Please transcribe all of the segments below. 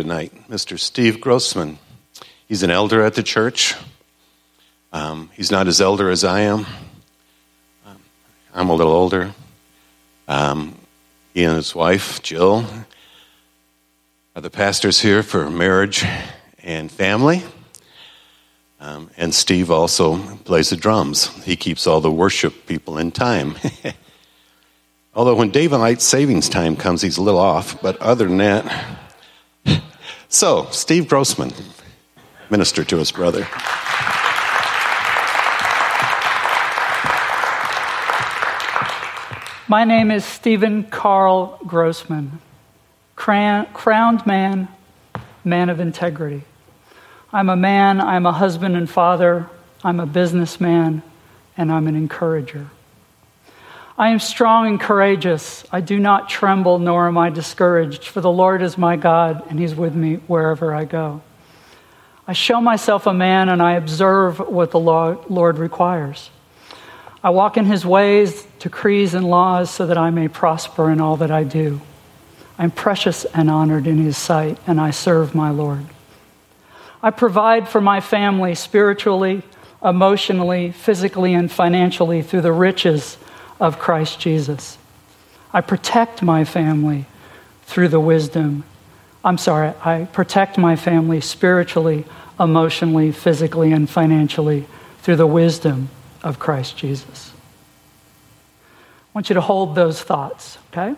tonight, Mr. Steve Grossman. He's an elder at the church. Um, he's not as elder as I am. Um, I'm a little older. Um, he and his wife, Jill, are the pastors here for marriage and family. Um, and Steve also plays the drums. He keeps all the worship people in time. Although when daylight savings time comes, he's a little off, but other than that. So, Steve Grossman, minister to his brother. My name is Stephen Carl Grossman, crowned man, man of integrity. I'm a man, I'm a husband and father, I'm a businessman, and I'm an encourager. I am strong and courageous. I do not tremble, nor am I discouraged, for the Lord is my God, and He's with me wherever I go. I show myself a man, and I observe what the Lord requires. I walk in His ways, decrees, and laws, so that I may prosper in all that I do. I'm precious and honored in His sight, and I serve my Lord. I provide for my family spiritually, emotionally, physically, and financially through the riches of Christ Jesus. I protect my family through the wisdom. I'm sorry, I protect my family spiritually, emotionally, physically, and financially through the wisdom of Christ Jesus. I want you to hold those thoughts, okay?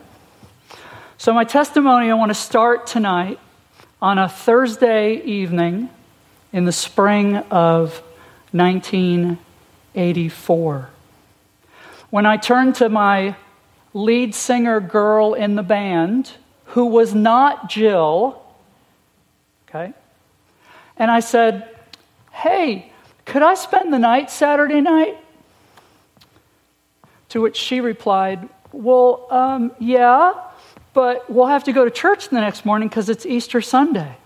So, my testimony, I want to start tonight on a Thursday evening in the spring of 1984. When I turned to my lead singer girl in the band, who was not Jill, okay, and I said, Hey, could I spend the night Saturday night? To which she replied, Well, um, yeah, but we'll have to go to church the next morning because it's Easter Sunday.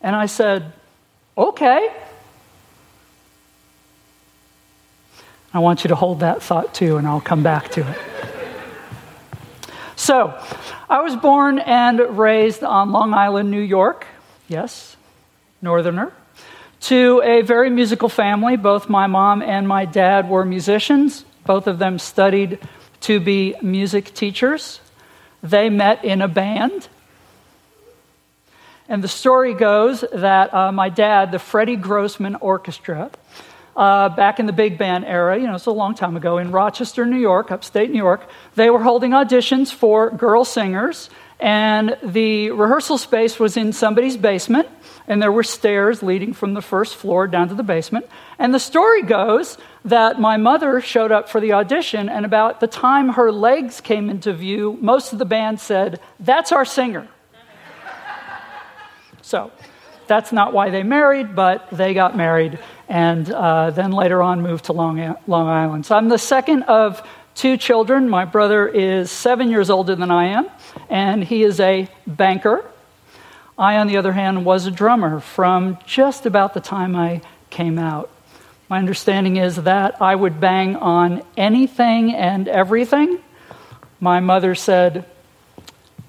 And I said, Okay. I want you to hold that thought too, and I'll come back to it. So, I was born and raised on Long Island, New York. Yes, northerner. To a very musical family. Both my mom and my dad were musicians. Both of them studied to be music teachers. They met in a band. And the story goes that uh, my dad, the Freddie Grossman Orchestra, uh, back in the big band era, you know, it's a long time ago, in Rochester, New York, upstate New York, they were holding auditions for girl singers, and the rehearsal space was in somebody's basement, and there were stairs leading from the first floor down to the basement. And the story goes that my mother showed up for the audition, and about the time her legs came into view, most of the band said, That's our singer. so, that's not why they married, but they got married and uh, then later on moved to Long, Long Island. So I'm the second of two children. My brother is seven years older than I am, and he is a banker. I, on the other hand, was a drummer from just about the time I came out. My understanding is that I would bang on anything and everything. My mother said,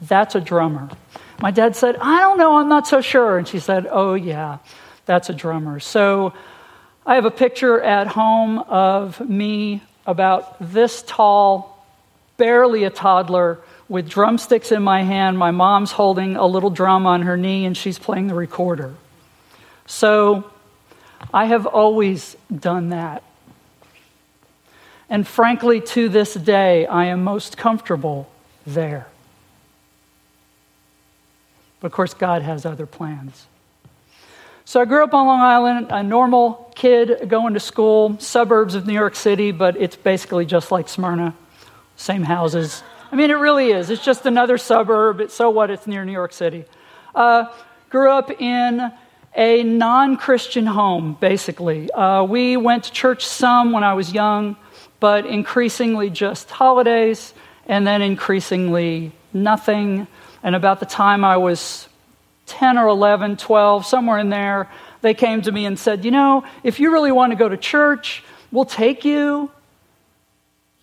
That's a drummer. My dad said, I don't know, I'm not so sure. And she said, Oh, yeah, that's a drummer. So I have a picture at home of me about this tall, barely a toddler, with drumsticks in my hand. My mom's holding a little drum on her knee and she's playing the recorder. So I have always done that. And frankly, to this day, I am most comfortable there. But of course, God has other plans. So I grew up on Long Island, a normal kid going to school, suburbs of New York City, but it's basically just like Smyrna, same houses. I mean, it really is. It's just another suburb. It's, so what? It's near New York City. Uh, grew up in a non Christian home, basically. Uh, we went to church some when I was young, but increasingly just holidays, and then increasingly nothing. And about the time I was 10 or 11, 12, somewhere in there, they came to me and said, You know, if you really want to go to church, we'll take you.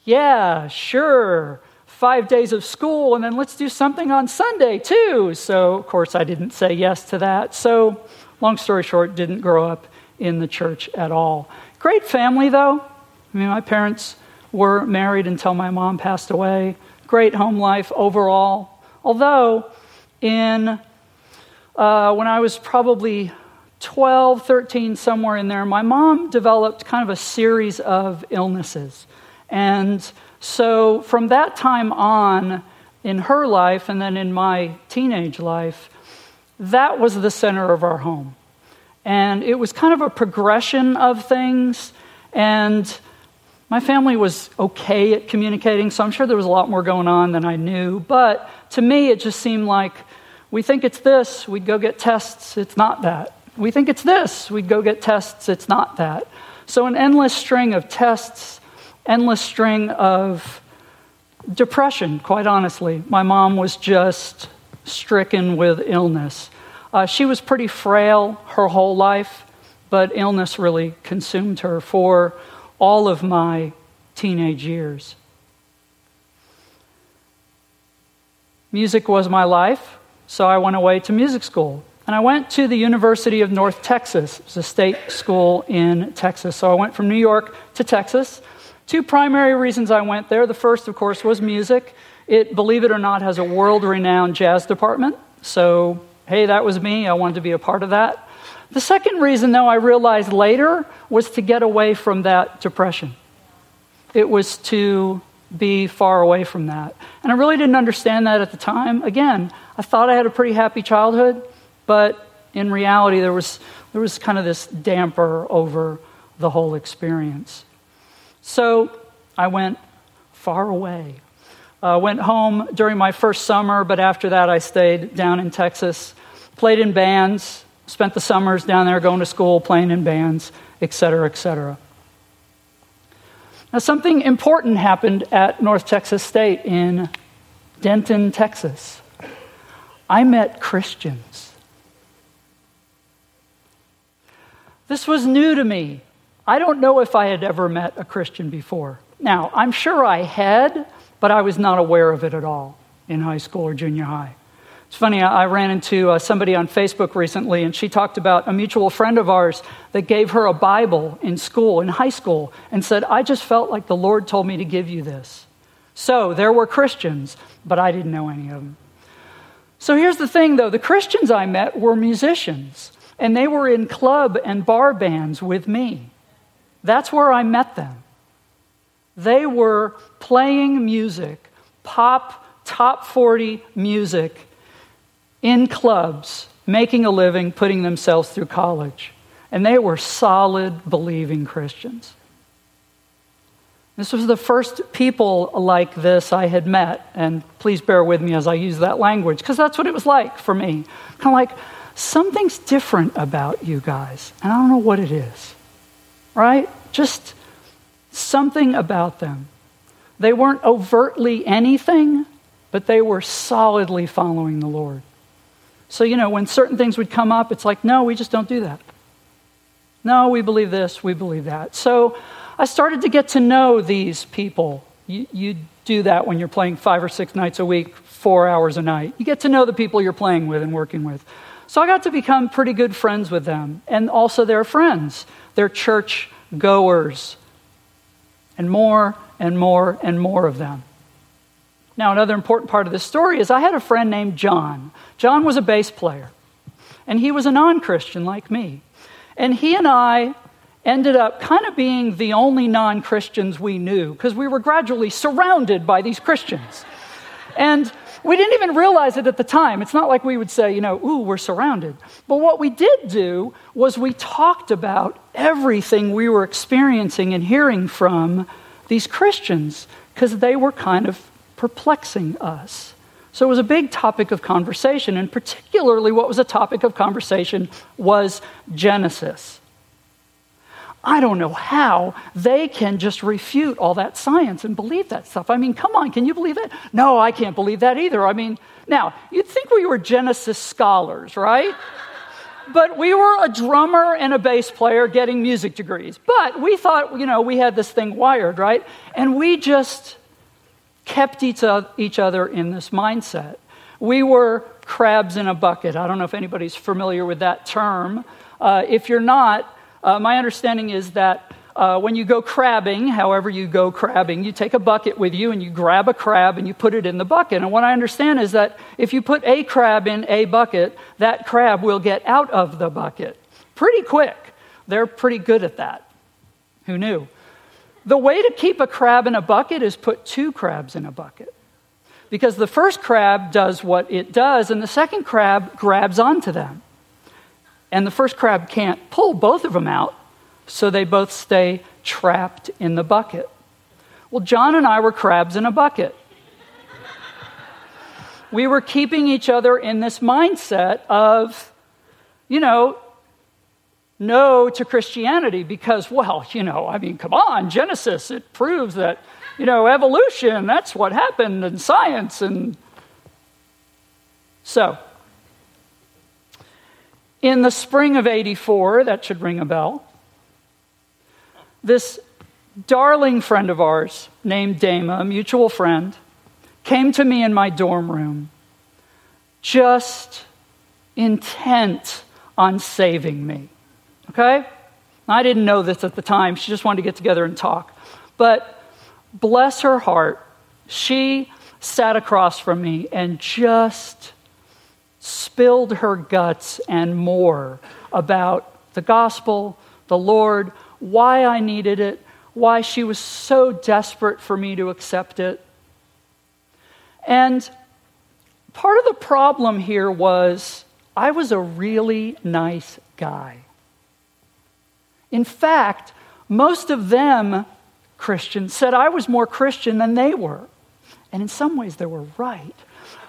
Yeah, sure. five days of school, and then let's do something on Sunday too. So, of course, I didn't say yes to that. So, long story short, didn't grow up in the church at all. Great family, though. I mean, my parents were married until my mom passed away. Great home life overall. Although, in uh, when I was probably 12, 13, somewhere in there, my mom developed kind of a series of illnesses. And so from that time on in her life and then in my teenage life, that was the center of our home. And it was kind of a progression of things. And my family was okay at communicating, so I'm sure there was a lot more going on than I knew. But to me, it just seemed like we think it's this, we'd go get tests, it's not that. We think it's this, we'd go get tests, it's not that. So, an endless string of tests endless string of depression, quite honestly. My mom was just stricken with illness. Uh, she was pretty frail her whole life, but illness really consumed her for all of my teenage years. Music was my life, so I went away to music school. And I went to the University of North Texas. It was a state school in Texas. So I went from New York to Texas. Two primary reasons I went there. The first, of course, was music. It, believe it or not, has a world renowned jazz department. So, hey, that was me. I wanted to be a part of that. The second reason, though, I realized later was to get away from that depression. It was to be far away from that. And I really didn't understand that at the time. Again, I thought I had a pretty happy childhood, but in reality, there was, there was kind of this damper over the whole experience. So I went far away. Uh, went home during my first summer, but after that I stayed down in Texas, played in bands, spent the summers down there going to school, playing in bands, etc., etc. Now, something important happened at North Texas State in Denton, Texas. I met Christians. This was new to me. I don't know if I had ever met a Christian before. Now, I'm sure I had, but I was not aware of it at all in high school or junior high. It's funny, I ran into uh, somebody on Facebook recently, and she talked about a mutual friend of ours that gave her a Bible in school, in high school, and said, I just felt like the Lord told me to give you this. So there were Christians, but I didn't know any of them. So here's the thing, though the Christians I met were musicians, and they were in club and bar bands with me. That's where I met them. They were playing music, pop, top 40 music, in clubs, making a living, putting themselves through college. And they were solid, believing Christians. This was the first people like this I had met, and please bear with me as I use that language, because that's what it was like for me. Kind of like, something's different about you guys, and I don't know what it is right? Just something about them. They weren't overtly anything, but they were solidly following the Lord. So, you know, when certain things would come up, it's like, no, we just don't do that. No, we believe this, we believe that. So I started to get to know these people. You, you do that when you're playing five or six nights a week, four hours a night. You get to know the people you're playing with and working with. So I got to become pretty good friends with them and also their friends. They're church goers, and more and more and more of them. Now, another important part of this story is I had a friend named John. John was a bass player, and he was a non Christian like me. And he and I ended up kind of being the only non Christians we knew because we were gradually surrounded by these Christians. And we didn't even realize it at the time. It's not like we would say, you know, ooh, we're surrounded. But what we did do was we talked about everything we were experiencing and hearing from these Christians because they were kind of perplexing us. So it was a big topic of conversation, and particularly what was a topic of conversation was Genesis. I don't know how they can just refute all that science and believe that stuff. I mean, come on, can you believe it? No, I can't believe that either. I mean, now, you'd think we were Genesis scholars, right? but we were a drummer and a bass player getting music degrees. But we thought, you know, we had this thing wired, right? And we just kept each other in this mindset. We were crabs in a bucket. I don't know if anybody's familiar with that term. Uh, if you're not, uh, my understanding is that uh, when you go crabbing, however you go crabbing, you take a bucket with you and you grab a crab and you put it in the bucket. And what I understand is that if you put a crab in a bucket, that crab will get out of the bucket pretty quick. They're pretty good at that. Who knew? The way to keep a crab in a bucket is put two crabs in a bucket. Because the first crab does what it does, and the second crab grabs onto them. And the first crab can't pull both of them out, so they both stay trapped in the bucket. Well, John and I were crabs in a bucket. We were keeping each other in this mindset of, you know, no to Christianity because, well, you know, I mean, come on, Genesis, it proves that, you know, evolution, that's what happened in science. And so, in the spring of 84, that should ring a bell, this darling friend of ours named Dama, a mutual friend, came to me in my dorm room, just intent on saving me. Okay? I didn't know this at the time. She just wanted to get together and talk. But bless her heart, she sat across from me and just spilled her guts and more about the gospel, the Lord, why I needed it, why she was so desperate for me to accept it. And part of the problem here was I was a really nice guy. In fact, most of them, Christians, said I was more Christian than they were. And in some ways, they were right.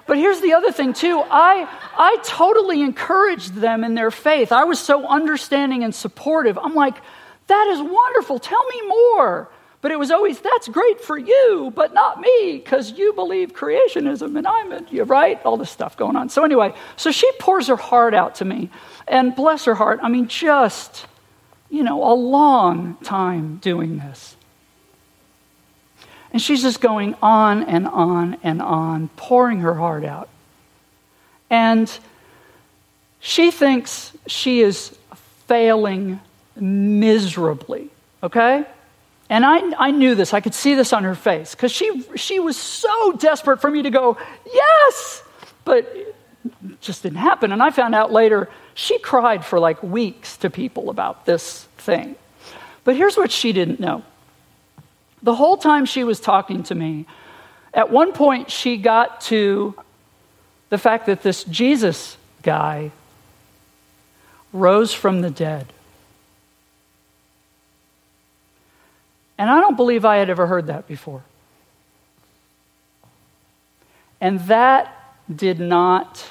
But here's the other thing, too. I, I totally encouraged them in their faith. I was so understanding and supportive. I'm like, that is wonderful. Tell me more. But it was always, that's great for you, but not me, because you believe creationism and I'm, a, you're right, all this stuff going on. So, anyway, so she pours her heart out to me. And bless her heart, I mean, just you know, a long time doing this. And she's just going on and on and on, pouring her heart out. And she thinks she is failing miserably, okay? And I, I knew this. I could see this on her face because she, she was so desperate for me to go, yes! But it just didn't happen. And I found out later she cried for like weeks to people about this thing. But here's what she didn't know. The whole time she was talking to me, at one point she got to the fact that this Jesus guy rose from the dead. And I don't believe I had ever heard that before. And that did not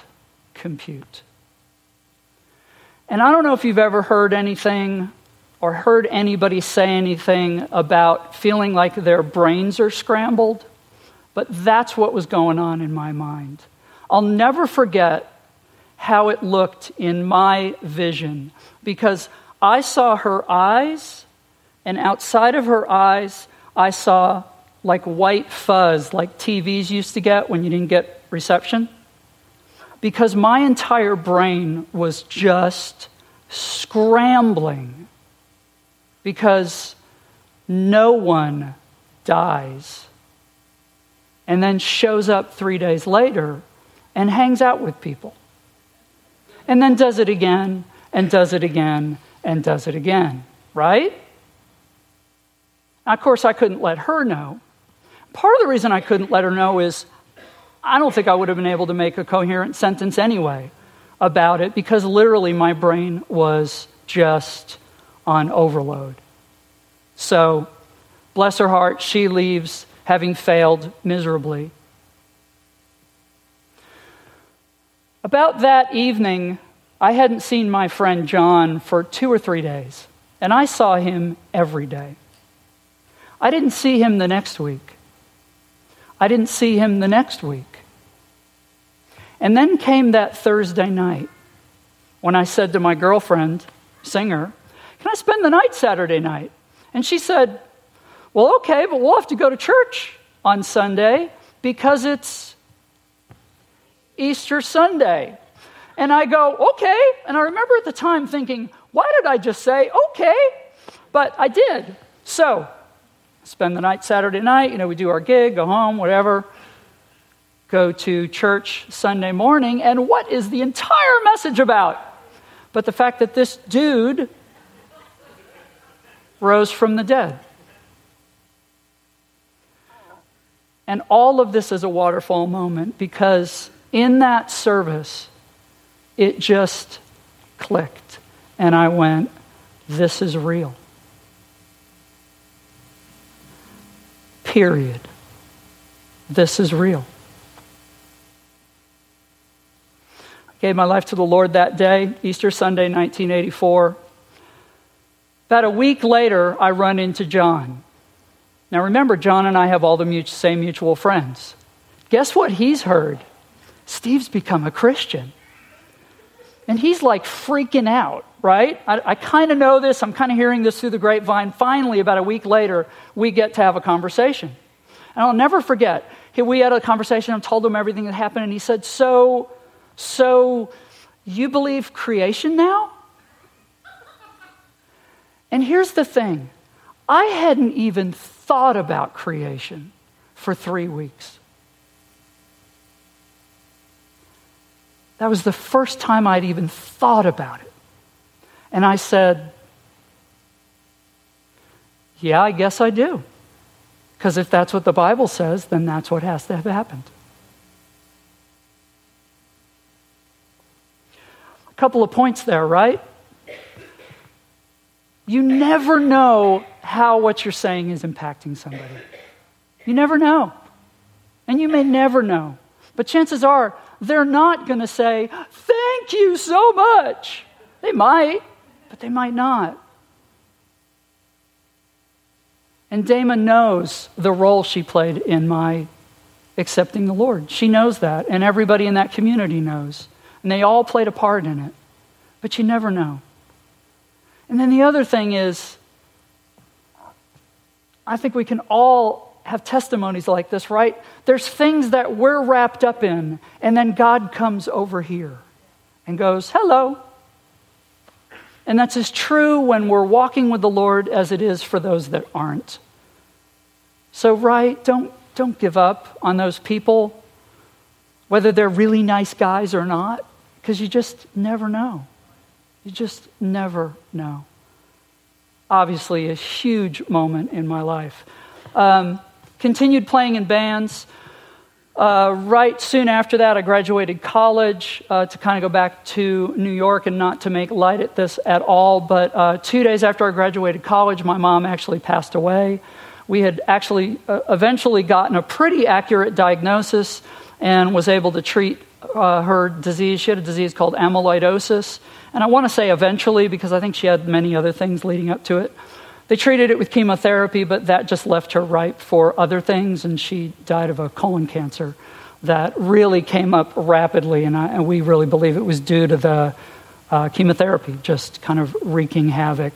compute. And I don't know if you've ever heard anything or heard anybody say anything about feeling like their brains are scrambled, but that's what was going on in my mind. I'll never forget how it looked in my vision because I saw her eyes, and outside of her eyes, I saw like white fuzz, like TVs used to get when you didn't get reception because my entire brain was just scrambling because no one dies and then shows up three days later and hangs out with people. And then does it again and does it again and does it again, right? Now, of course, I couldn't let her know. Part of the reason I couldn't let her know is I don't think I would have been able to make a coherent sentence anyway about it because literally my brain was just on overload. So, bless her heart, she leaves having failed miserably. About that evening, I hadn't seen my friend John for two or three days, and I saw him every day. I didn't see him the next week. I didn't see him the next week. And then came that Thursday night when I said to my girlfriend, singer, Can I spend the night Saturday night? And she said, Well, okay, but we'll have to go to church on Sunday. Because it's Easter Sunday. And I go, okay. And I remember at the time thinking, why did I just say, okay? But I did. So, spend the night Saturday night, you know, we do our gig, go home, whatever. Go to church Sunday morning, and what is the entire message about? But the fact that this dude rose from the dead. And all of this is a waterfall moment because in that service, it just clicked. And I went, this is real. Period. This is real. I gave my life to the Lord that day, Easter Sunday, 1984. About a week later, I run into John. Now remember, John and I have all the same mutual friends. Guess what he's heard? Steve's become a Christian. And he's like freaking out, right? I, I kind of know this. I'm kind of hearing this through the grapevine. Finally, about a week later, we get to have a conversation. And I'll never forget, we had a conversation. I told him everything that happened. And he said, So, so you believe creation now? And here's the thing I hadn't even thought about creation for three weeks. That was the first time I'd even thought about it. And I said, Yeah, I guess I do. Because if that's what the Bible says, then that's what has to have happened. A couple of points there, right? You never know how what you're saying is impacting somebody. You never know. And you may never know. But chances are they're not going to say, Thank you so much. They might, but they might not. And Dama knows the role she played in my accepting the Lord. She knows that, and everybody in that community knows. And they all played a part in it. But you never know. And then the other thing is, I think we can all have testimonies like this, right? There's things that we're wrapped up in, and then God comes over here and goes, Hello. And that's as true when we're walking with the Lord as it is for those that aren't. So, right, don't, don't give up on those people, whether they're really nice guys or not, because you just never know. You just never know. Obviously, a huge moment in my life. Um, continued playing in bands. Uh, right soon after that, I graduated college uh, to kind of go back to New York and not to make light at this at all. But uh, two days after I graduated college, my mom actually passed away. We had actually uh, eventually gotten a pretty accurate diagnosis and was able to treat uh, her disease. She had a disease called amyloidosis. And I want to say eventually because I think she had many other things leading up to it. They treated it with chemotherapy, but that just left her ripe for other things, and she died of a colon cancer that really came up rapidly, and, I, and we really believe it was due to the uh, chemotherapy just kind of wreaking havoc.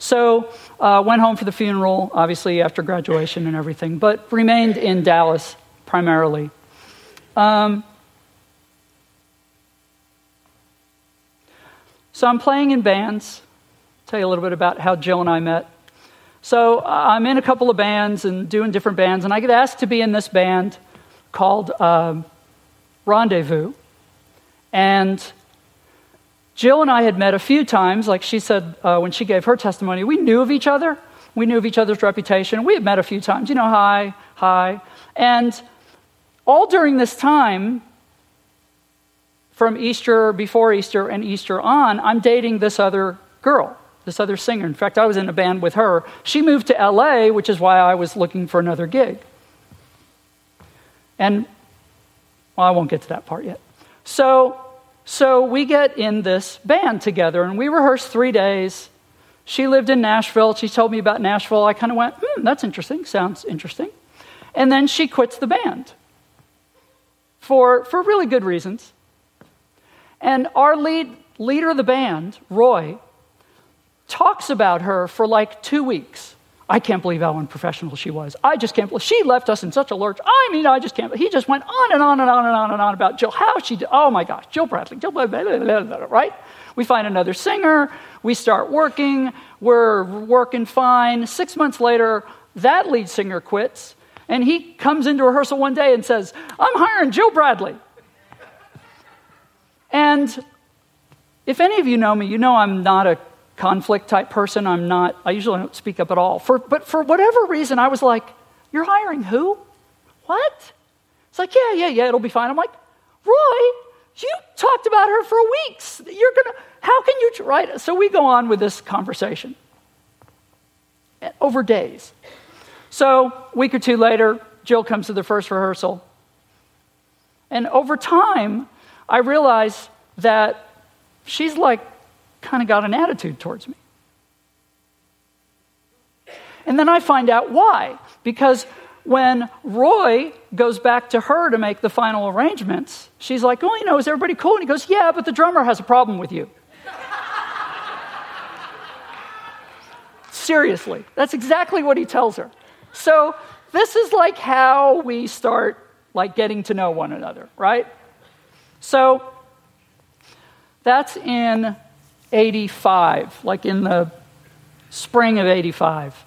So, uh, went home for the funeral, obviously after graduation and everything, but remained in Dallas primarily. Um, so, I'm playing in bands. I'll tell you a little bit about how Jill and I met. So uh, I'm in a couple of bands and doing different bands, and I get asked to be in this band called um, Rendezvous. And Jill and I had met a few times, like she said uh, when she gave her testimony. We knew of each other, we knew of each other's reputation. We had met a few times, you know, hi, hi. And all during this time, from Easter, before Easter, and Easter on, I'm dating this other girl this other singer. In fact, I was in a band with her. She moved to LA, which is why I was looking for another gig. And, well, I won't get to that part yet. So, so we get in this band together, and we rehearse three days. She lived in Nashville. She told me about Nashville. I kind of went, hmm, that's interesting. Sounds interesting. And then she quits the band for, for really good reasons. And our lead, leader of the band, Roy, talks about her for like two weeks. I can't believe how unprofessional she was. I just can't believe she left us in such a lurch. I mean, I just can't. He just went on and on and on and on and on about Jill. How she did. Oh my gosh, Jill Bradley, Jill Bradley, blah, blah, blah, right? We find another singer. We start working. We're working fine. Six months later, that lead singer quits. And he comes into rehearsal one day and says, I'm hiring Jill Bradley. And if any of you know me, you know I'm not a conflict type person. I'm not, I usually don't speak up at all. For, but for whatever reason, I was like, You're hiring who? What? It's like, Yeah, yeah, yeah, it'll be fine. I'm like, Roy, you talked about her for weeks. You're going to, how can you, right? So we go on with this conversation eh, over days. So, a week or two later, Jill comes to the first rehearsal. And over time, I realize that she's like kind of got an attitude towards me. And then I find out why. Because when Roy goes back to her to make the final arrangements, she's like, Oh, you know, is everybody cool? And he goes, Yeah, but the drummer has a problem with you. Seriously, that's exactly what he tells her. So, this is like how we start like getting to know one another, right? So, that's in 85, like in the spring of 85.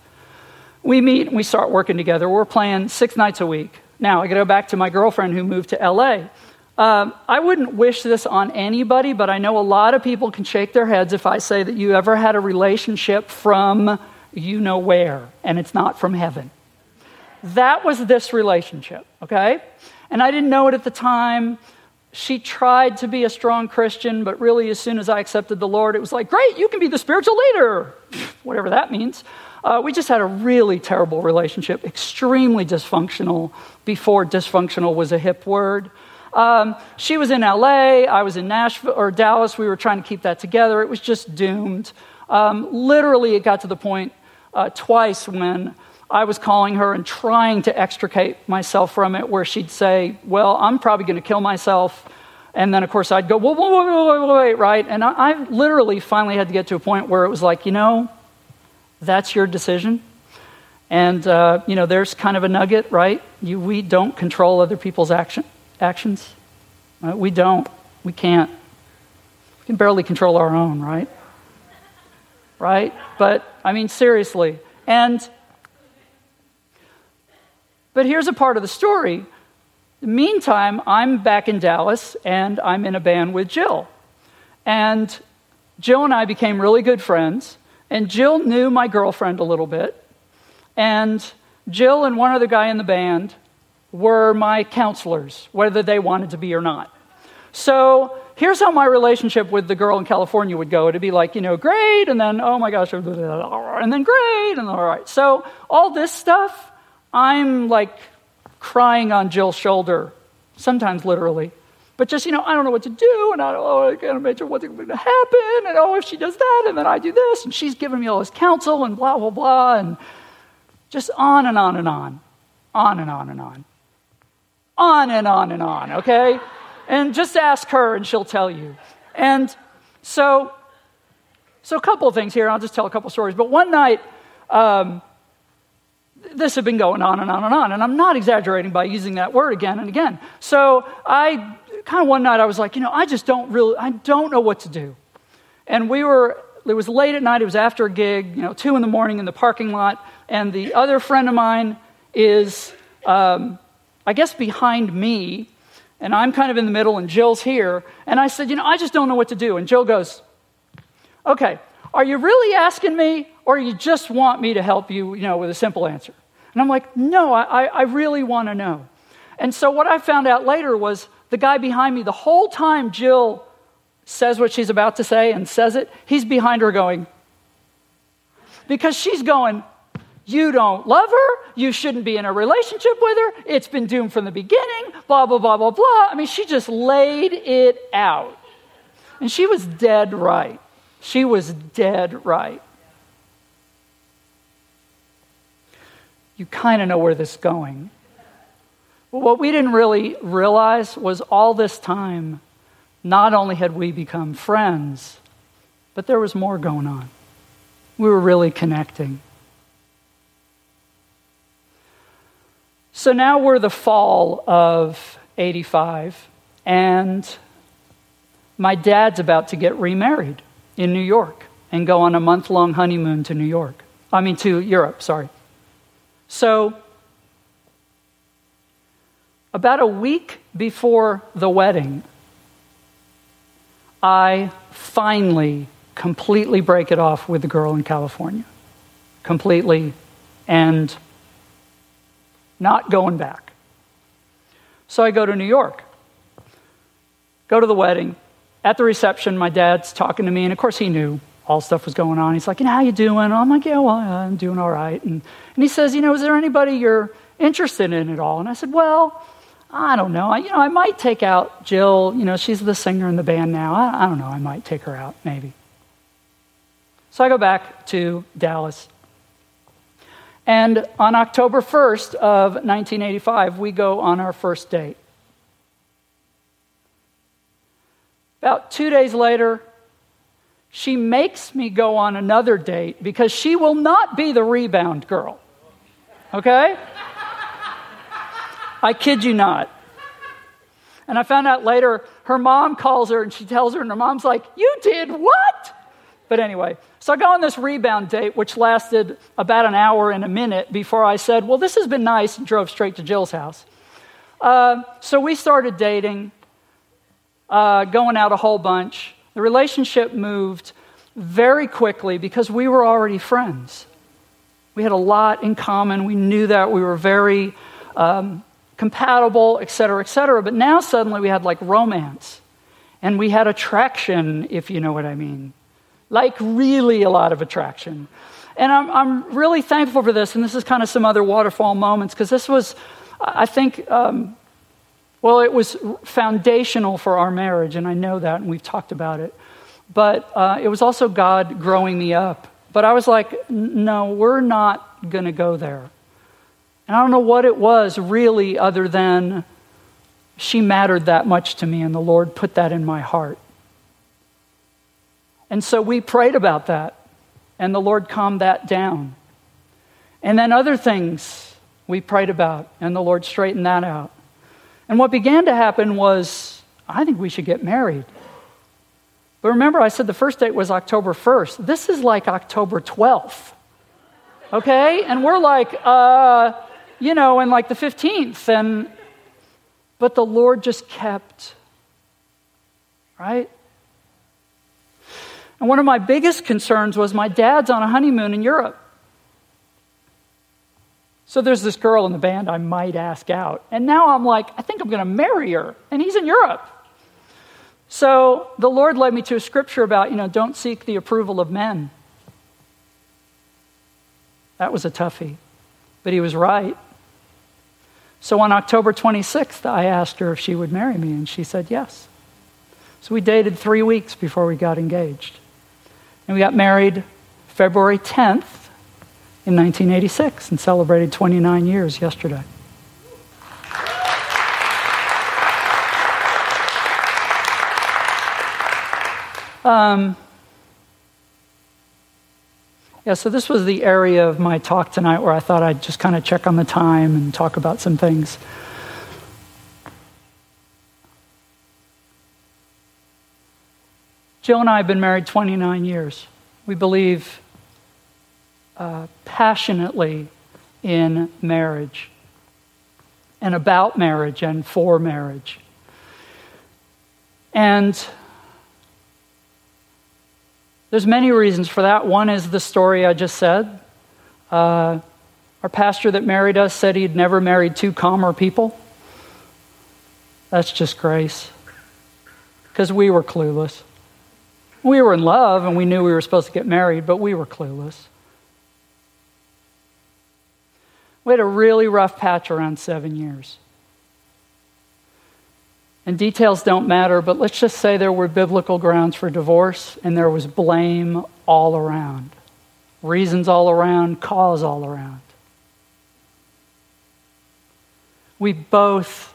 We meet and we start working together. We're playing six nights a week. Now, I go back to my girlfriend who moved to LA. Um, I wouldn't wish this on anybody, but I know a lot of people can shake their heads if I say that you ever had a relationship from you know where, and it's not from heaven. That was this relationship, okay? And I didn't know it at the time she tried to be a strong Christian, but really, as soon as I accepted the Lord, it was like, great, you can be the spiritual leader, whatever that means. Uh, we just had a really terrible relationship, extremely dysfunctional before dysfunctional was a hip word. Um, she was in LA, I was in Nashville or Dallas. We were trying to keep that together. It was just doomed. Um, literally, it got to the point uh, twice when I was calling her and trying to extricate myself from it, where she'd say, Well, I'm probably going to kill myself. And then, of course, I'd go, Whoa, whoa, whoa, whoa, wait, right? And I, I literally finally had to get to a point where it was like, You know, that's your decision. And, uh, you know, there's kind of a nugget, right? You, we don't control other people's action, actions. Right? We don't. We can't. We can barely control our own, right? Right? But, I mean, seriously. And but here's a part of the story. Meantime, I'm back in Dallas and I'm in a band with Jill. And Jill and I became really good friends. And Jill knew my girlfriend a little bit. And Jill and one other guy in the band were my counselors, whether they wanted to be or not. So here's how my relationship with the girl in California would go. It'd be like, you know, great, and then, oh my gosh, and then great, and all right. So all this stuff I'm like crying on Jill's shoulder, sometimes literally. But just, you know, I don't know what to do, and I don't know, I can't imagine what's going to happen, and oh, if she does that, and then I do this, and she's giving me all this counsel, and blah, blah, blah, and just on and on and on. On and on and on. On and on and on, okay? And just ask her, and she'll tell you. And so, so a couple of things here, I'll just tell a couple stories. But one night, um, this had been going on and on and on. And I'm not exaggerating by using that word again and again. So I kind of one night I was like, you know, I just don't really, I don't know what to do. And we were, it was late at night, it was after a gig, you know, two in the morning in the parking lot. And the other friend of mine is, um, I guess, behind me. And I'm kind of in the middle, and Jill's here. And I said, you know, I just don't know what to do. And Jill goes, okay, are you really asking me, or you just want me to help you, you know, with a simple answer? And I'm like, no, I, I really want to know. And so what I found out later was the guy behind me, the whole time Jill says what she's about to say and says it, he's behind her going, because she's going, you don't love her. You shouldn't be in a relationship with her. It's been doomed from the beginning. Blah, blah, blah, blah, blah. I mean, she just laid it out. And she was dead right. She was dead right. you kind of know where this is going. But what we didn't really realize was all this time, not only had we become friends, but there was more going on. We were really connecting. So now we're the fall of 85, and my dad's about to get remarried in New York and go on a month long honeymoon to New York. I mean, to Europe, sorry. So, about a week before the wedding, I finally completely break it off with the girl in California. Completely. And not going back. So I go to New York, go to the wedding. At the reception, my dad's talking to me, and of course, he knew all stuff was going on. He's like, you know, how you doing? I'm like, yeah, well, I'm doing all right. And, and he says, you know, is there anybody you're interested in at all? And I said, well, I don't know. I, you know, I might take out Jill. You know, she's the singer in the band now. I, I don't know. I might take her out, maybe. So I go back to Dallas. And on October 1st of 1985, we go on our first date. About two days later, she makes me go on another date because she will not be the rebound girl. Okay? I kid you not. And I found out later, her mom calls her and she tells her, and her mom's like, You did what? But anyway, so I go on this rebound date, which lasted about an hour and a minute before I said, Well, this has been nice, and drove straight to Jill's house. Uh, so we started dating, uh, going out a whole bunch. The relationship moved very quickly because we were already friends. We had a lot in common. We knew that. We were very um, compatible, et cetera, et cetera. But now suddenly we had like romance and we had attraction, if you know what I mean. Like, really a lot of attraction. And I'm, I'm really thankful for this. And this is kind of some other waterfall moments because this was, I think, um, well, it was foundational for our marriage, and I know that, and we've talked about it. But uh, it was also God growing me up. But I was like, no, we're not going to go there. And I don't know what it was really, other than she mattered that much to me, and the Lord put that in my heart. And so we prayed about that, and the Lord calmed that down. And then other things we prayed about, and the Lord straightened that out. And what began to happen was, I think we should get married. But remember, I said the first date was October 1st. This is like October 12th. Okay? And we're like, uh, you know, in like the 15th. And, but the Lord just kept, right? And one of my biggest concerns was my dad's on a honeymoon in Europe. So there's this girl in the band I might ask out. And now I'm like, I think I'm going to marry her. And he's in Europe. So the Lord led me to a scripture about, you know, don't seek the approval of men. That was a toughie. But he was right. So on October 26th, I asked her if she would marry me, and she said yes. So we dated three weeks before we got engaged. And we got married February 10th in 1986 and celebrated 29 years yesterday. Um, yeah, so this was the area of my talk tonight where I thought I'd just kind of check on the time and talk about some things. Jill and I have been married 29 years. We believe uh, passionately in marriage and about marriage and for marriage. And there's many reasons for that. One is the story I just said. Uh, our pastor that married us said he'd never married two calmer people. That's just grace. Because we were clueless. We were in love and we knew we were supposed to get married, but we were clueless. We had a really rough patch around seven years. And details don't matter, but let's just say there were biblical grounds for divorce and there was blame all around, reasons all around, cause all around. We both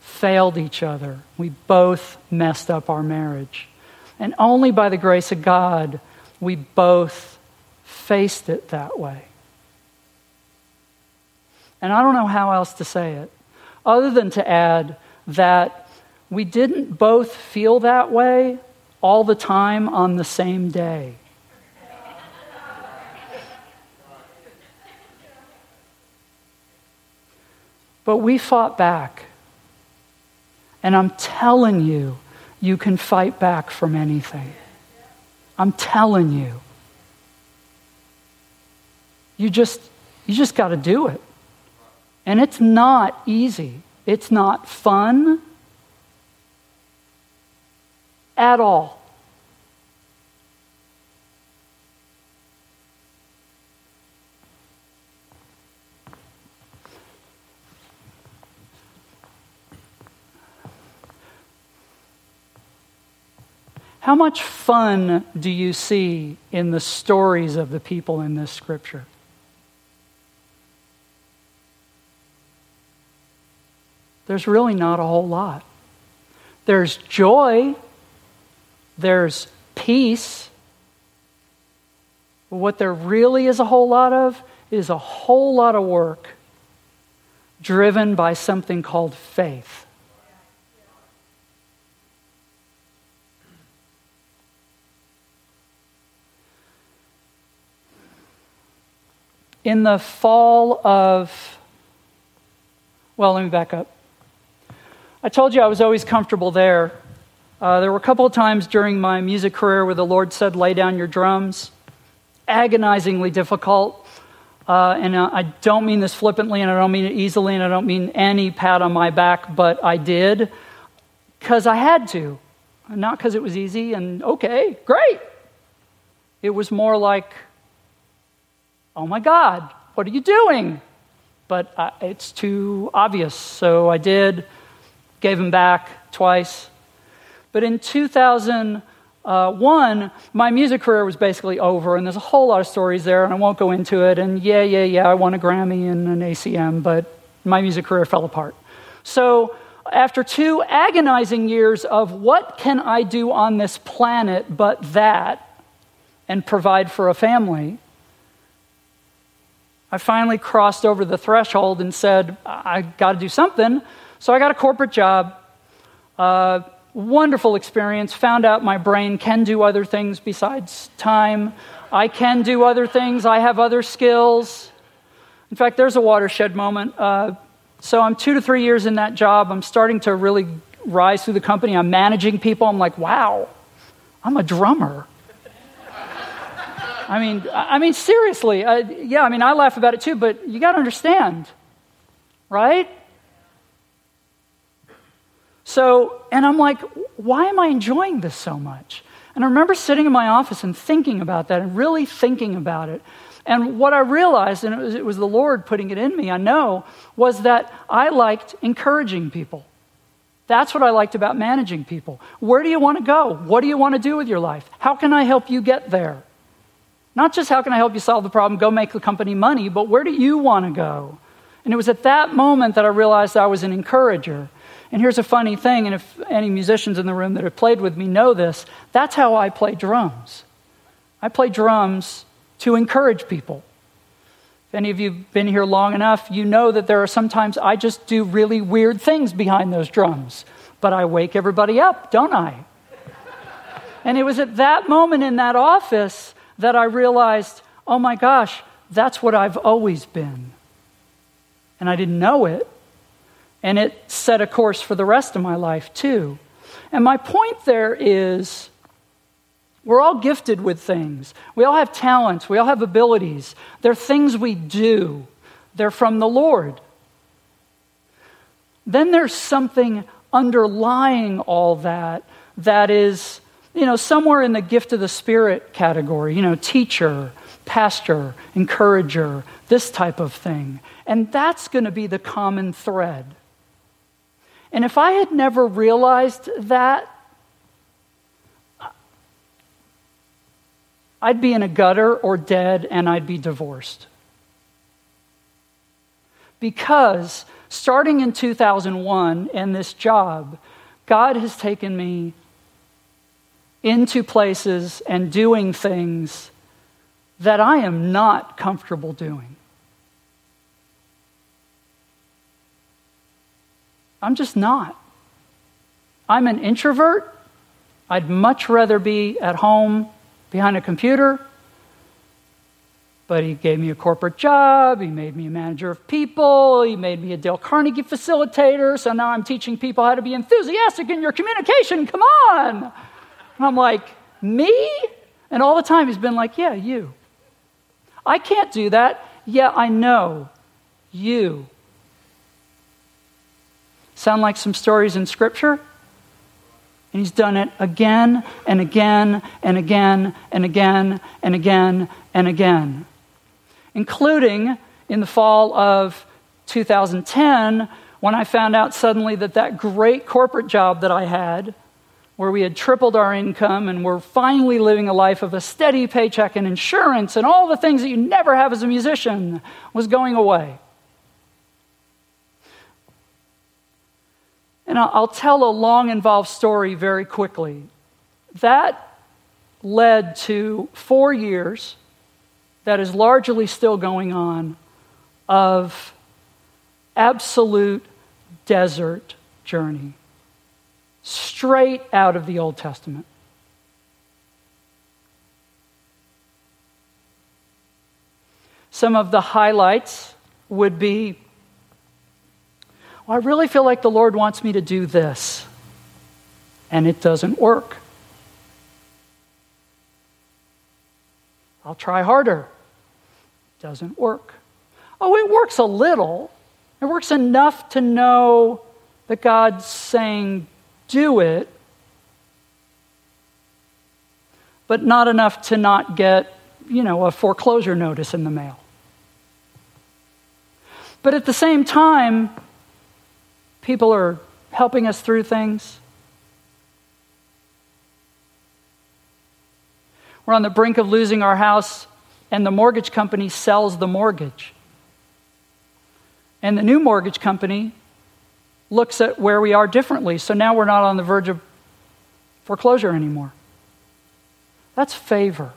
failed each other, we both messed up our marriage. And only by the grace of God, we both faced it that way. And I don't know how else to say it, other than to add that we didn't both feel that way all the time on the same day. But we fought back. And I'm telling you, you can fight back from anything. I'm telling you. You just you just got to do it. And it's not easy. It's not fun at all. How much fun do you see in the stories of the people in this scripture? There's really not a whole lot. There's joy, there's peace. But what there really is a whole lot of is a whole lot of work driven by something called faith. In the fall of, well, let me back up. I told you I was always comfortable there. Uh, there were a couple of times during my music career where the Lord said, lay down your drums. Agonizingly difficult. Uh, and uh, I don't mean this flippantly, and I don't mean it easily, and I don't mean any pat on my back, but I did because I had to. Not because it was easy and okay, great. It was more like, oh my God, what are you doing? But uh, it's too obvious. So I did, gave him back twice. But in 2001, my music career was basically over, and there's a whole lot of stories there, and I won't go into it. And yeah, yeah, yeah, I won a Grammy and an ACM, but my music career fell apart. So after two agonizing years of what can I do on this planet but that and provide for a family, I finally crossed over the threshold and said, I got to do something. So I got a corporate job. Wonderful experience. Found out my brain can do other things besides time. I can do other things. I have other skills. In fact, there's a watershed moment. Uh, so I'm two to three years in that job. I'm starting to really rise through the company. I'm managing people. I'm like, wow, I'm a drummer. I mean, I mean, seriously, uh, yeah. I mean, I laugh about it too, but you got to understand, right? So, and I'm like, why am I enjoying this so much? And I remember sitting in my office and thinking about that, and really thinking about it. And what I realized, and it was, it was the Lord putting it in me, I know, was that I liked encouraging people. That's what I liked about managing people. Where do you want to go? What do you want to do with your life? How can I help you get there? Not just how can I help you solve the problem, go make the company money, but where do you want to go? And it was at that moment that I realized I was an encourager. And here's a funny thing, and if any musicians in the room that have played with me know this, that's how I play drums. I play drums to encourage people. If any of you have been here long enough, you know that there are sometimes I just do really weird things behind those drums, but I wake everybody up, don't I? and it was at that moment in that office that I realized, oh my gosh, that's what I've always been. And I didn't know it. And it set a course for the rest of my life, too. And my point there is we're all gifted with things. We all have talents. We all have abilities. They're things we do, they're from the Lord. Then there's something underlying all that that is you know, somewhere in the gift of the Spirit category, you know, teacher, pastor, encourager, this type of thing. And that's going to be the common thread. And if I had never realized that, I'd be in a gutter or dead and I'd be divorced. Because starting in 2001 and this job, God has taken me into places and doing things that I am not comfortable doing. I'm just not. I'm an introvert. I'd much rather be at home behind a computer. But he gave me a corporate job. He made me a manager of people. He made me a Dale Carnegie facilitator. So now I'm teaching people how to be enthusiastic in your communication. Come on. And I'm like, me? And all the time he's been like, yeah, you. I can't do that. Yeah, I know. You. Sound like some stories in Scripture? And he's done it again and again and again and again and again and again, including in the fall of 2010 when I found out suddenly that that great corporate job that I had, where we had tripled our income and were finally living a life of a steady paycheck and insurance and all the things that you never have as a musician, was going away. And I'll tell a long, involved story very quickly. That led to four years that is largely still going on of absolute desert journey, straight out of the Old Testament. Some of the highlights would be I really feel like the Lord wants me to do this, and it doesn't work. I'll try harder. It Doesn't work. Oh, it works a little. It works enough to know that God's saying, do it, but not enough to not get, you know, a foreclosure notice in the mail. But at the same time, People are helping us through things. We're on the brink of losing our house, and the mortgage company sells the mortgage. And the new mortgage company looks at where we are differently. So now we're not on the verge of foreclosure anymore. That's favor.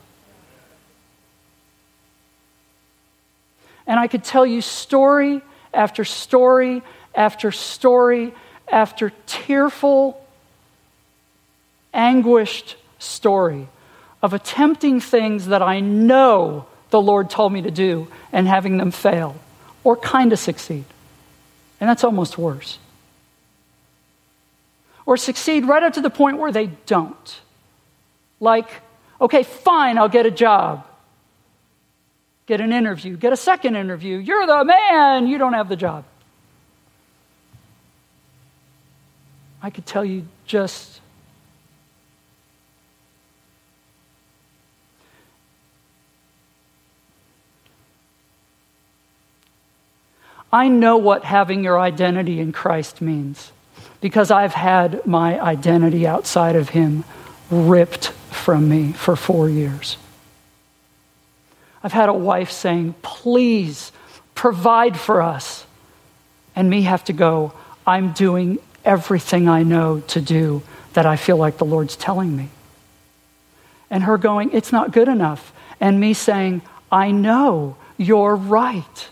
And I could tell you story after story after story after tearful, anguished story of attempting things that I know the Lord told me to do and having them fail or kind of succeed. And that's almost worse. Or succeed right up to the point where they don't. Like, okay, fine, I'll get a job. Get an interview, get a second interview. You're the man, you don't have the job. I could tell you just I know what having your identity in Christ means because I've had my identity outside of Him ripped from me for four years. I've had a wife saying, Please provide for us. And me have to go, I'm doing everything I know to do that I feel like the Lord's telling me. And her going, It's not good enough. And me saying, I know you're right.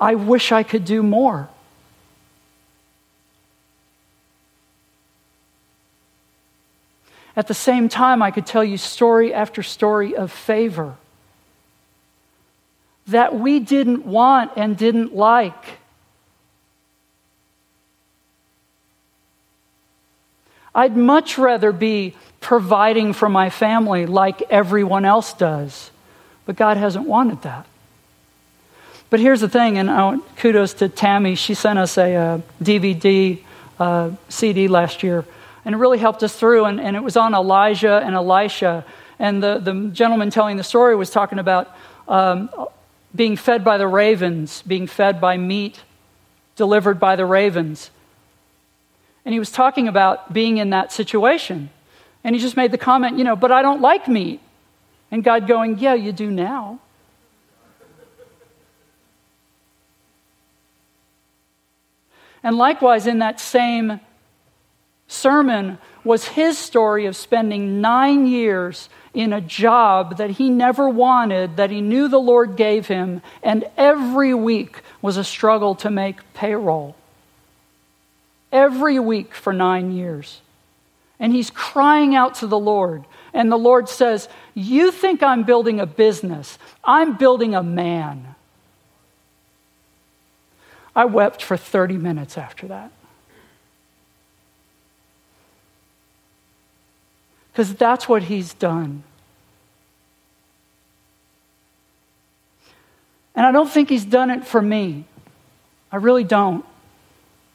I wish I could do more. At the same time, I could tell you story after story of favor that we didn't want and didn't like I'd much rather be providing for my family like everyone else does. But God hasn't wanted that. But here's the thing, and I want kudos to Tammy. She sent us a, a uh, DVD uh, CD last year, and it really helped us through. And, and, it was on Elijah and Elisha. And the, the gentleman telling the story was talking about um, being fed by the ravens, being fed by meat delivered by the ravens. And he was talking about being in that situation. And he just made the comment, you know, but I don't like meat. And God going, yeah, you do now. And likewise, in that same sermon was his story of spending nine years in a job that he never wanted, that he knew the Lord gave him, and every week was a struggle to make payroll. Every week for nine years. And he's crying out to the Lord. And the Lord says, You think I'm building a business, I'm building a man. I wept for 30 minutes after that. Because that's what he's done. And I don't think he's done it for me. I really don't.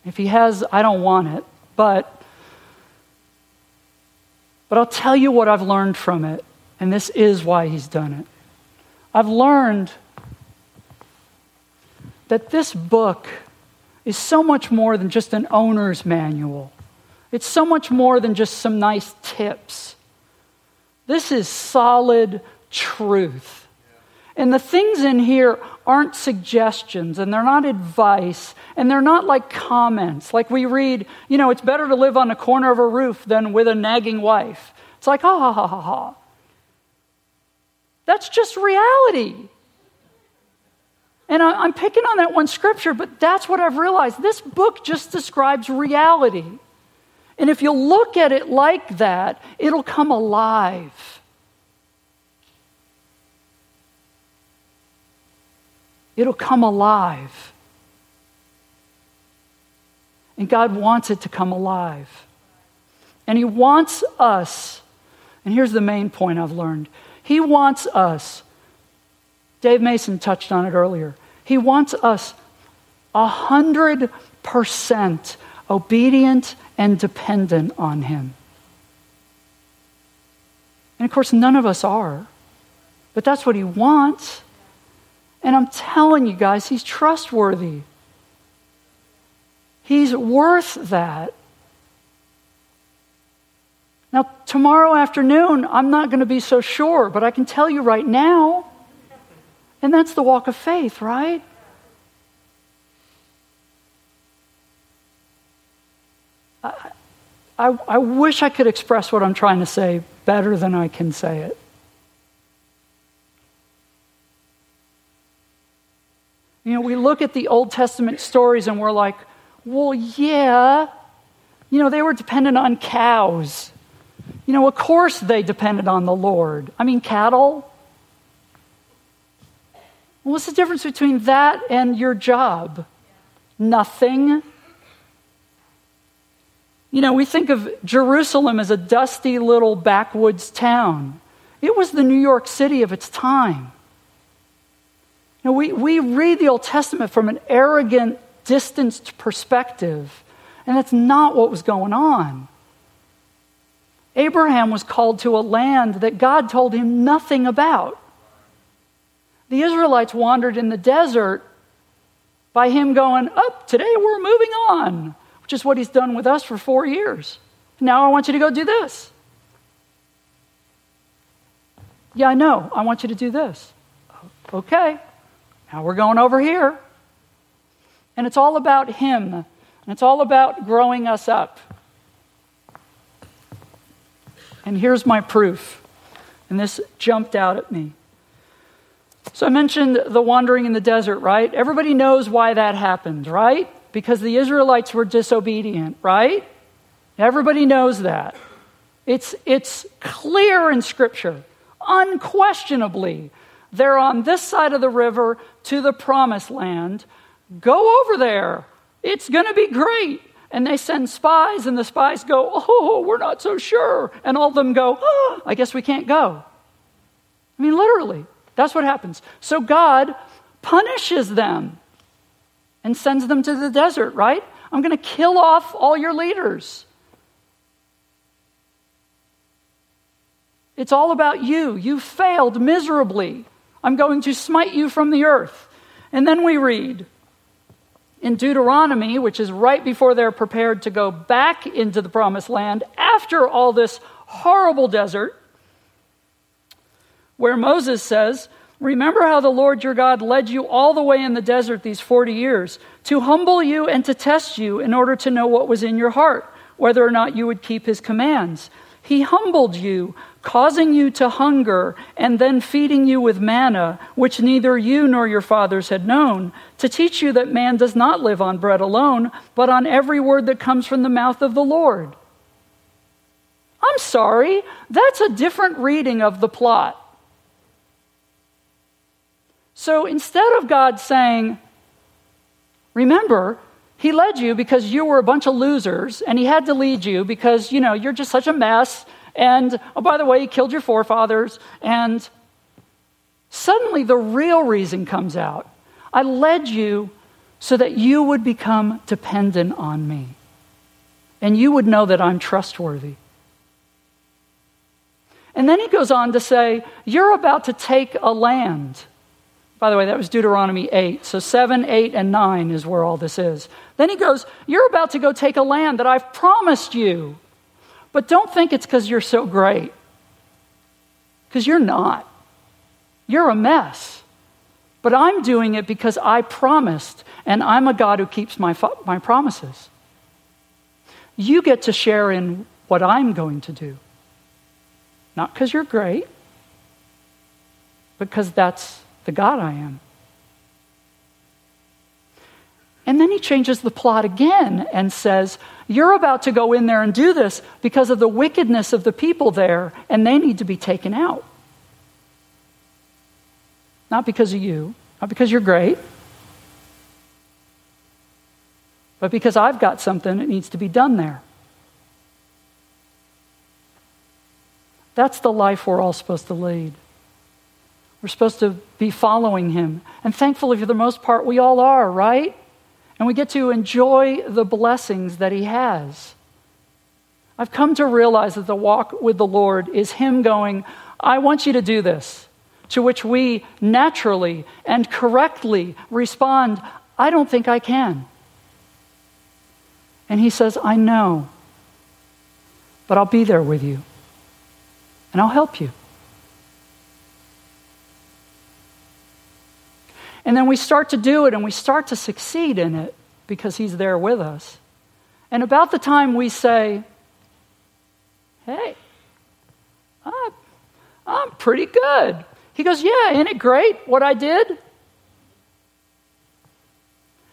If he has, I don't want it. But but I'll tell you what I've learned from it, and this is why he's done it. I've learned that this book is so much more than just an owner's manual. It's so much more than just some nice tips. This is solid truth. And the things in here aren't suggestions and they're not advice and they're not like comments. Like we read, you know, it's better to live on the corner of a roof than with a nagging wife. It's like, ha ha ha ha ha. That's just reality. And I, am picking on that one scripture, but that's what I've realized. This book just describes reality. And if you look at it like that, it'll come alive. It'll come alive. And God wants it to come alive. And He wants us, and here's the main point I've learned He wants us, Dave Mason touched on it earlier, He wants us 100% obedient and dependent on Him. And of course, none of us are, but that's what He wants. And I'm telling you guys, he's trustworthy. He's worth that. Now, tomorrow afternoon, I'm not going to be so sure, but I can tell you right now, and that's the walk of faith, right? I, I, I wish I could express what I'm trying to say better than I can say it. You know, we look at the Old Testament stories and we're like, well, yeah, you know, they were dependent on cows. You know, of course they depended on the Lord. I mean, cattle. What's the difference between that and your job? Nothing. You know, we think of Jerusalem as a dusty little backwoods town. It was the New York City of its time. Now, we, we read the Old Testament from an arrogant, distanced perspective, and that's not what was going on. Abraham was called to a land that God told him nothing about. The Israelites wandered in the desert by him going, Up, oh, today we're moving on, which is what he's done with us for four years. Now I want you to go do this. Yeah, I know. I want you to do this. Okay. Now we're going over here. And it's all about Him, and it's all about growing us up. And here's my proof. And this jumped out at me. So I mentioned the wandering in the desert, right? Everybody knows why that happened, right? Because the Israelites were disobedient, right? Everybody knows that. It's, it's clear in Scripture, unquestionably, they're on this side of the river to the promised land. Go over there. It's going to be great. And they send spies, and the spies go, Oh, we're not so sure. And all of them go, oh, I guess we can't go. I mean, literally, that's what happens. So God punishes them and sends them to the desert, right? I'm going to kill off all your leaders. It's all about you. You failed miserably. I'm going to smite you from the earth. And then we read in Deuteronomy, which is right before they're prepared to go back into the promised land after all this horrible desert, where Moses says, Remember how the Lord your God led you all the way in the desert these 40 years to humble you and to test you in order to know what was in your heart, whether or not you would keep his commands. He humbled you, causing you to hunger, and then feeding you with manna, which neither you nor your fathers had known, to teach you that man does not live on bread alone, but on every word that comes from the mouth of the Lord. I'm sorry, that's a different reading of the plot. So instead of God saying, Remember, he led you because you were a bunch of losers, and he had to lead you because, you know, you're just such a mess. And, oh, by the way, he killed your forefathers. And suddenly the real reason comes out. I led you so that you would become dependent on me. And you would know that I'm trustworthy. And then he goes on to say, You're about to take a land. By the way, that was Deuteronomy 8. So 7, 8, and 9 is where all this is. Then he goes, You're about to go take a land that I've promised you. But don't think it's because you're so great, because you're not. You're a mess. But I'm doing it because I promised, and I'm a God who keeps my, my promises. You get to share in what I'm going to do. Not because you're great, because that's the God I am. And then he changes the plot again and says, You're about to go in there and do this because of the wickedness of the people there, and they need to be taken out. Not because of you, not because you're great, but because I've got something that needs to be done there. That's the life we're all supposed to lead. We're supposed to be following him. And thankfully, for the most part, we all are, right? And we get to enjoy the blessings that he has. I've come to realize that the walk with the Lord is him going, I want you to do this. To which we naturally and correctly respond, I don't think I can. And he says, I know, but I'll be there with you, and I'll help you. And then we start to do it and we start to succeed in it because He's there with us. And about the time we say, Hey, I'm, I'm pretty good. He goes, Yeah, isn't it great what I did?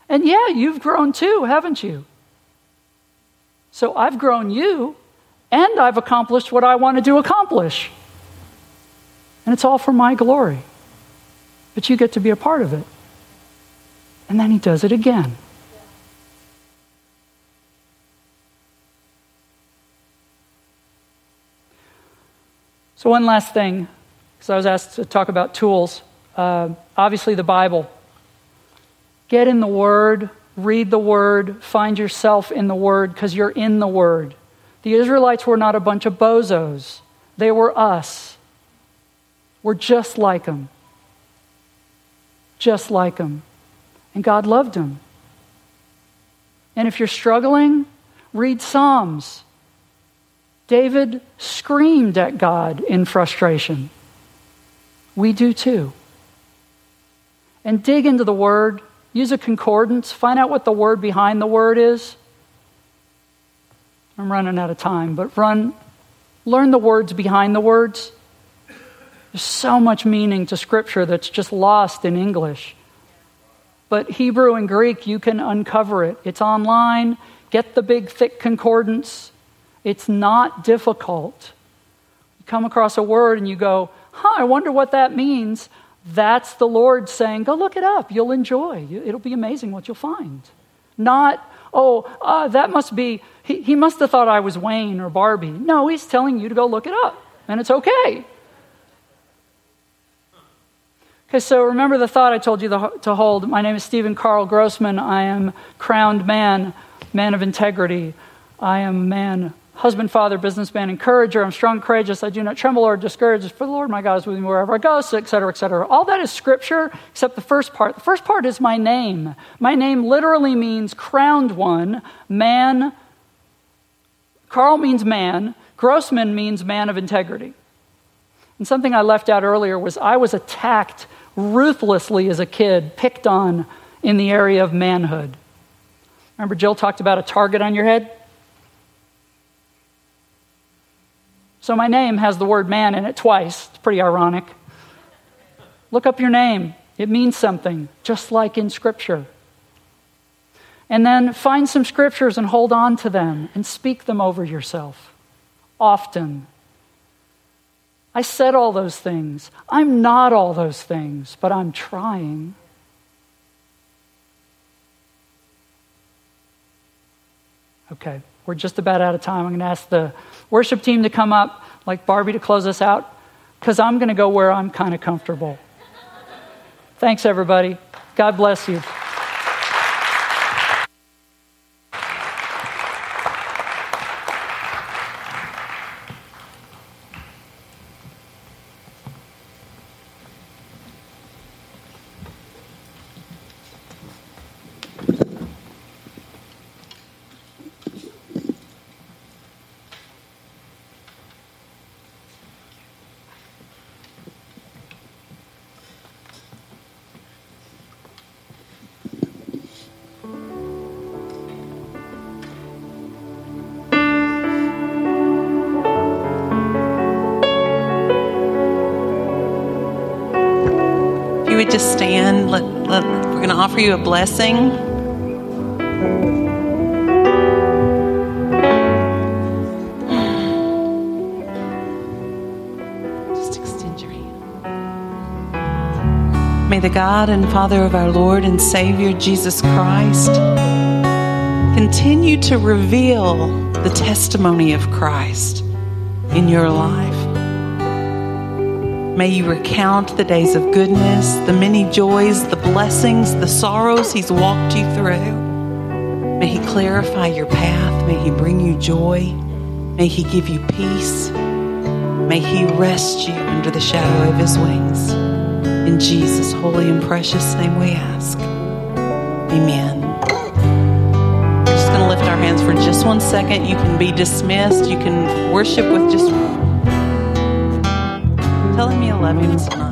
And yeah, you've grown too, haven't you? So I've grown you, and I've accomplished what I wanted to accomplish. And it's all for my glory but you get to be a part of it. And then he does it again. So, one last thing, because I was asked to talk about tools. Uh, obviously, the Bible. Get in the Word, read the Word, find yourself in the Word, because you're in the Word. The Israelites were not a bunch of bozos, they were us. We're just like them just like him. And God loved him. And if you're struggling, read Psalms. David screamed at God in frustration. We do too. And dig into the word, use a concordance, find out what the word behind the word is. I'm running out of time, but run learn the words behind the words. There's so much meaning to Scripture that's just lost in English. But Hebrew and Greek, you can uncover it. It's online. Get the big, thick concordance. It's not difficult. You come across a word and you go, huh, I wonder what that means. That's the Lord saying, go look it up. You'll enjoy. It'll be amazing what you'll find. Not, oh, uh, that must be, he, he must have thought I was Wayne or Barbie. No, he's telling you to go look it up, and it's okay. Okay, so remember the thought I told you to hold. My name is Stephen Carl Grossman. I am crowned man, man of integrity. I am man, husband, father, businessman, encourager. I'm strong, courageous. I do not tremble or discourage. For the Lord my God is with me wherever I go, so et cetera, et cetera. All that is scripture except the first part. The first part is my name. My name literally means crowned one, man. Carl means man. Grossman means man of integrity. And something I left out earlier was I was attacked ruthlessly as a kid, picked on in the area of manhood. Remember, Jill talked about a target on your head? So my name has the word man in it twice. It's pretty ironic. Look up your name, it means something, just like in Scripture. And then find some scriptures and hold on to them and speak them over yourself often. I said all those things. I'm not all those things, but I'm trying. Okay, we're just about out of time. I'm going to ask the worship team to come up, like Barbie, to close us out, because I'm going to go where I'm kind of comfortable. Thanks, everybody. God bless you. Stand? Let, let, we're going to offer you a blessing. Just extend your hand. May the God and Father of our Lord and Savior Jesus Christ continue to reveal the testimony of Christ in your life. May you recount the days of goodness, the many joys, the blessings, the sorrows He's walked you through. May He clarify your path. May He bring you joy. May He give you peace. May He rest you under the shadow of His wings. In Jesus' holy and precious name we ask. Amen. We're just going to lift our hands for just one second. You can be dismissed. You can worship with just telling me I love you tonight.